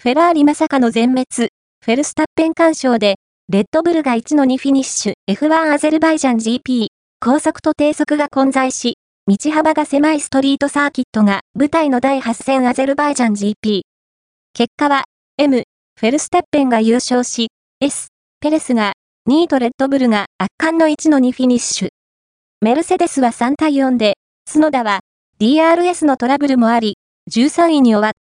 フェラーリまさかの全滅、フェルスタッペン干渉で、レッドブルが1の2フィニッシュ、F1 アゼルバイジャン GP、高速と低速が混在し、道幅が狭いストリートサーキットが舞台の第8戦アゼルバイジャン GP。結果は、M、フェルスタッペンが優勝し、S、ペレスが、2位とレッドブルが圧巻の1の2フィニッシュ。メルセデスは3対4で、角田は DRS のトラブルもあり、13位に終わった。